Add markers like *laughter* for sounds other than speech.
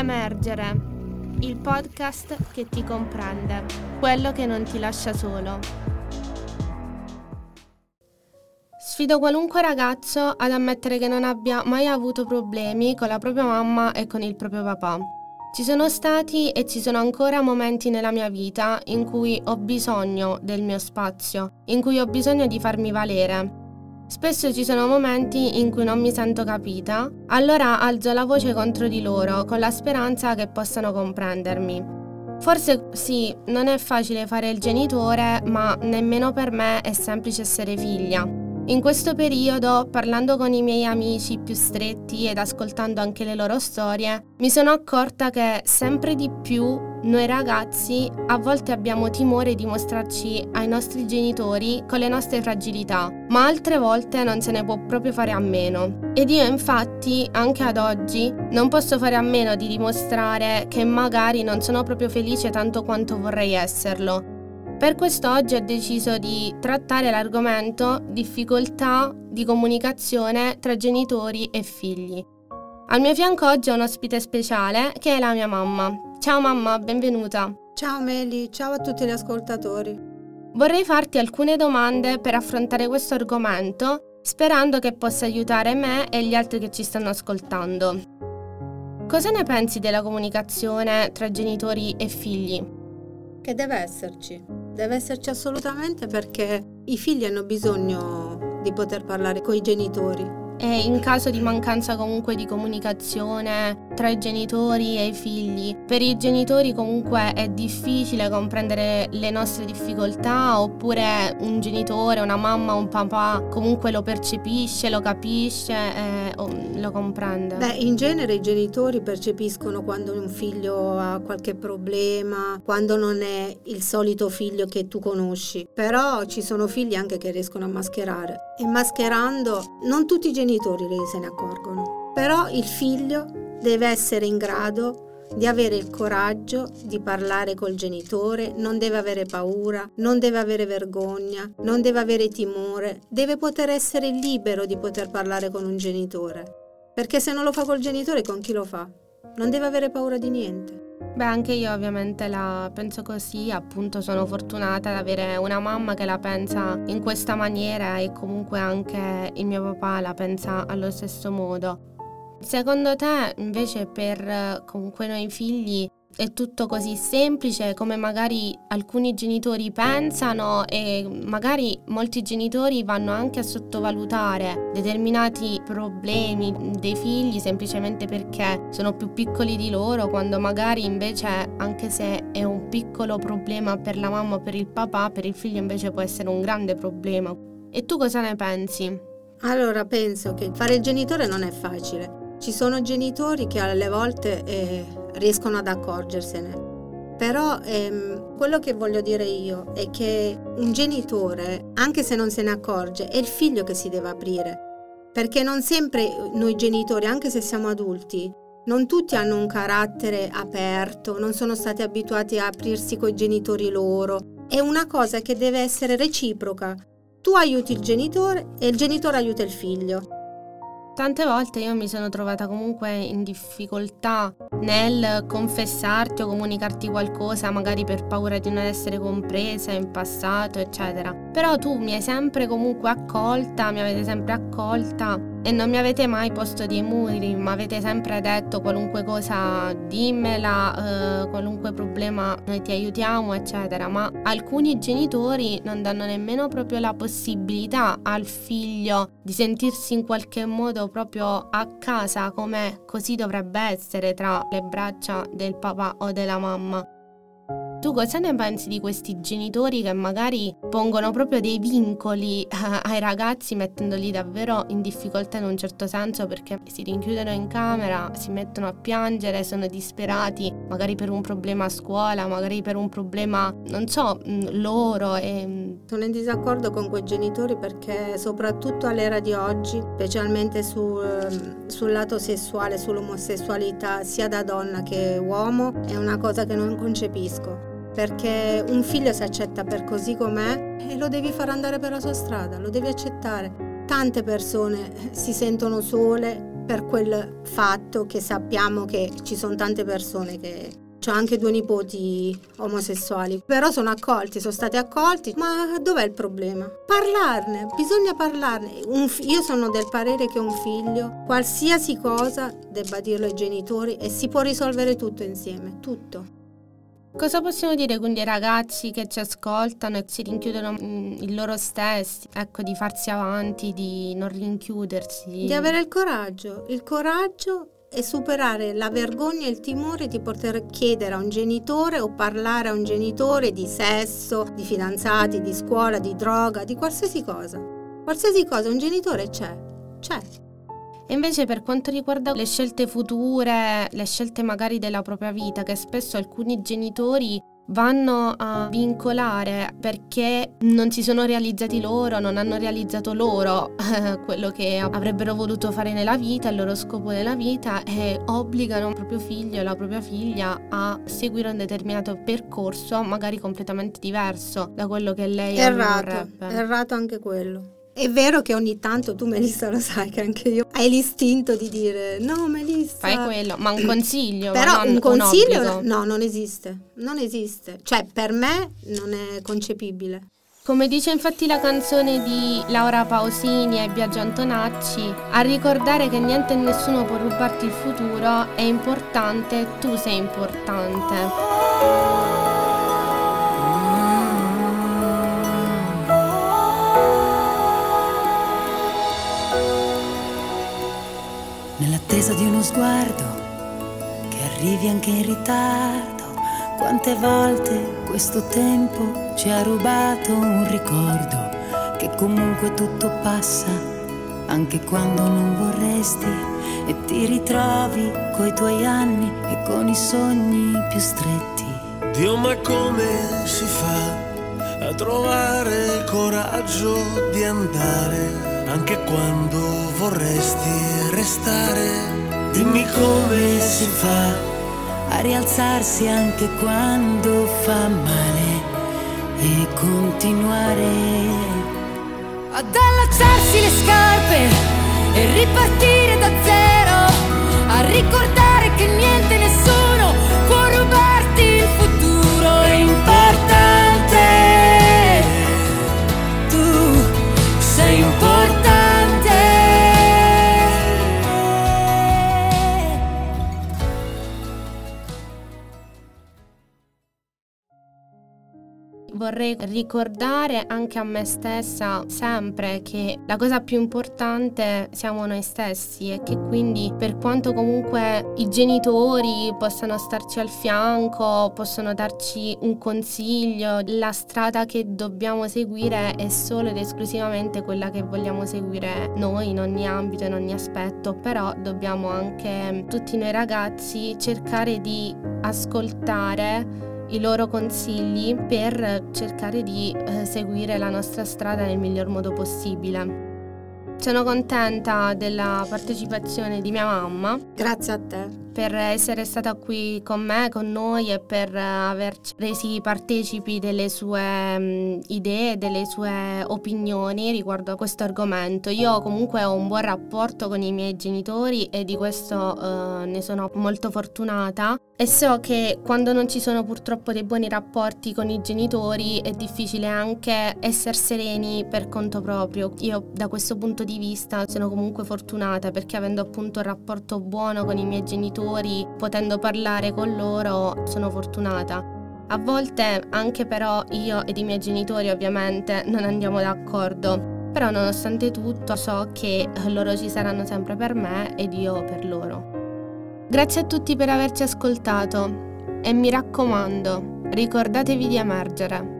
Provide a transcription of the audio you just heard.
Emergere, il podcast che ti comprende, quello che non ti lascia solo. Sfido qualunque ragazzo ad ammettere che non abbia mai avuto problemi con la propria mamma e con il proprio papà. Ci sono stati e ci sono ancora momenti nella mia vita in cui ho bisogno del mio spazio, in cui ho bisogno di farmi valere, Spesso ci sono momenti in cui non mi sento capita, allora alzo la voce contro di loro con la speranza che possano comprendermi. Forse sì, non è facile fare il genitore, ma nemmeno per me è semplice essere figlia. In questo periodo, parlando con i miei amici più stretti ed ascoltando anche le loro storie, mi sono accorta che sempre di più noi ragazzi a volte abbiamo timore di mostrarci ai nostri genitori con le nostre fragilità, ma altre volte non se ne può proprio fare a meno. Ed io infatti, anche ad oggi, non posso fare a meno di dimostrare che magari non sono proprio felice tanto quanto vorrei esserlo. Per questo oggi ho deciso di trattare l'argomento difficoltà di comunicazione tra genitori e figli. Al mio fianco oggi ho un ospite speciale che è la mia mamma. Ciao mamma, benvenuta. Ciao Meli, ciao a tutti gli ascoltatori. Vorrei farti alcune domande per affrontare questo argomento, sperando che possa aiutare me e gli altri che ci stanno ascoltando. Cosa ne pensi della comunicazione tra genitori e figli? Che deve esserci. Deve esserci assolutamente perché i figli hanno bisogno di poter parlare con i genitori e in caso di mancanza comunque di comunicazione tra i genitori e i figli. Per i genitori comunque è difficile comprendere le nostre difficoltà oppure un genitore, una mamma, un papà comunque lo percepisce, lo capisce e lo comprende. Beh, in genere i genitori percepiscono quando un figlio ha qualche problema, quando non è il solito figlio che tu conosci, però ci sono figli anche che riescono a mascherare e mascherando non tutti i genitori se ne accorgono, però il figlio deve essere in grado di avere il coraggio di parlare col genitore, non deve avere paura, non deve avere vergogna, non deve avere timore, deve poter essere libero di poter parlare con un genitore. Perché se non lo fa col genitore, con chi lo fa? Non deve avere paura di niente. Beh, anche io ovviamente la penso così, appunto sono fortunata ad avere una mamma che la pensa in questa maniera e comunque anche il mio papà la pensa allo stesso modo. Secondo te invece per comunque noi figli è tutto così semplice come magari alcuni genitori pensano e magari molti genitori vanno anche a sottovalutare determinati problemi dei figli semplicemente perché sono più piccoli di loro quando magari invece anche se è un piccolo problema per la mamma o per il papà per il figlio invece può essere un grande problema. E tu cosa ne pensi? Allora penso che fare il genitore non è facile. Ci sono genitori che alle volte eh, riescono ad accorgersene. Però ehm, quello che voglio dire io è che un genitore, anche se non se ne accorge, è il figlio che si deve aprire. Perché non sempre noi genitori, anche se siamo adulti, non tutti hanno un carattere aperto, non sono stati abituati a aprirsi con i genitori loro. È una cosa che deve essere reciproca. Tu aiuti il genitore e il genitore aiuta il figlio. Tante volte io mi sono trovata comunque in difficoltà nel confessarti o comunicarti qualcosa, magari per paura di non essere compresa in passato, eccetera. Però tu mi hai sempre comunque accolta, mi avete sempre accolta e non mi avete mai posto dei muri, mi avete sempre detto qualunque cosa dimmela, eh, qualunque problema noi ti aiutiamo, eccetera. Ma alcuni genitori non danno nemmeno proprio la possibilità al figlio di sentirsi in qualche modo proprio a casa come così dovrebbe essere tra le braccia del papà o della mamma. Tu cosa ne pensi di questi genitori che magari pongono proprio dei vincoli ai ragazzi mettendoli davvero in difficoltà in un certo senso perché si rinchiudono in camera, si mettono a piangere, sono disperati, magari per un problema a scuola, magari per un problema, non so, loro e... Sono in disaccordo con quei genitori perché soprattutto all'era di oggi, specialmente su, ehm, sul lato sessuale, sull'omosessualità, sia da donna che uomo, è una cosa che non concepisco perché un figlio si accetta per così com'è e lo devi far andare per la sua strada, lo devi accettare. Tante persone si sentono sole per quel fatto che sappiamo che ci sono tante persone che ho anche due nipoti omosessuali, però sono accolti, sono stati accolti. Ma dov'è il problema? Parlarne, bisogna parlarne. Fi- io sono del parere che un figlio, qualsiasi cosa, debba dirlo ai genitori e si può risolvere tutto insieme, tutto. Cosa possiamo dire quindi ai ragazzi che ci ascoltano e si rinchiudono in loro stessi? Ecco, di farsi avanti, di non rinchiudersi. Di avere il coraggio, il coraggio e superare la vergogna e il timore di poter chiedere a un genitore o parlare a un genitore di sesso, di fidanzati, di scuola, di droga, di qualsiasi cosa. Qualsiasi cosa, un genitore c'è, c'è. E invece per quanto riguarda le scelte future, le scelte magari della propria vita, che spesso alcuni genitori vanno a vincolare perché non si sono realizzati loro, non hanno realizzato loro eh, quello che avrebbero voluto fare nella vita, il loro scopo nella vita e obbligano il proprio figlio e la propria figlia a seguire un determinato percorso, magari completamente diverso da quello che lei errato, vorrebbe. Errato anche quello. È vero che ogni tanto tu Melissa lo sai che anche io hai l'istinto di dire no Melissa fai quello, ma un *clears throat* consiglio però un consiglio un no non esiste non esiste. Cioè per me non è concepibile. Come dice infatti la canzone di Laura Pausini e Biagio Antonacci, a ricordare che niente e nessuno può rubarti il futuro è importante, tu sei importante. Nell'attesa di uno sguardo che arrivi anche in ritardo. Quante volte questo tempo ci ha rubato un ricordo che comunque tutto passa, anche quando non vorresti, e ti ritrovi coi tuoi anni e con i sogni più stretti. Dio, ma come si fa a trovare il coraggio di andare? Anche quando vorresti restare. Dimmi come si fa a rialzarsi anche quando fa male e continuare ad allacciarsi le scarpe e ripartire da zero, a ricordare che niente nessuno vorrei ricordare anche a me stessa sempre che la cosa più importante siamo noi stessi e che quindi per quanto comunque i genitori possano starci al fianco, possono darci un consiglio, la strada che dobbiamo seguire è solo ed esclusivamente quella che vogliamo seguire noi in ogni ambito, in ogni aspetto, però dobbiamo anche tutti noi ragazzi cercare di ascoltare i loro consigli per cercare di eh, seguire la nostra strada nel miglior modo possibile. Sono contenta della partecipazione di mia mamma. Grazie a te per essere stata qui con me, con noi e per averci resi partecipi delle sue um, idee, delle sue opinioni riguardo a questo argomento. Io comunque ho un buon rapporto con i miei genitori e di questo uh, ne sono molto fortunata e so che quando non ci sono purtroppo dei buoni rapporti con i genitori è difficile anche essere sereni per conto proprio. Io da questo punto di vista sono comunque fortunata perché avendo appunto un rapporto buono con i miei genitori genitori, potendo parlare con loro, sono fortunata. A volte anche però io ed i miei genitori ovviamente non andiamo d'accordo, però nonostante tutto so che loro ci saranno sempre per me ed io per loro. Grazie a tutti per averci ascoltato e mi raccomando, ricordatevi di emergere.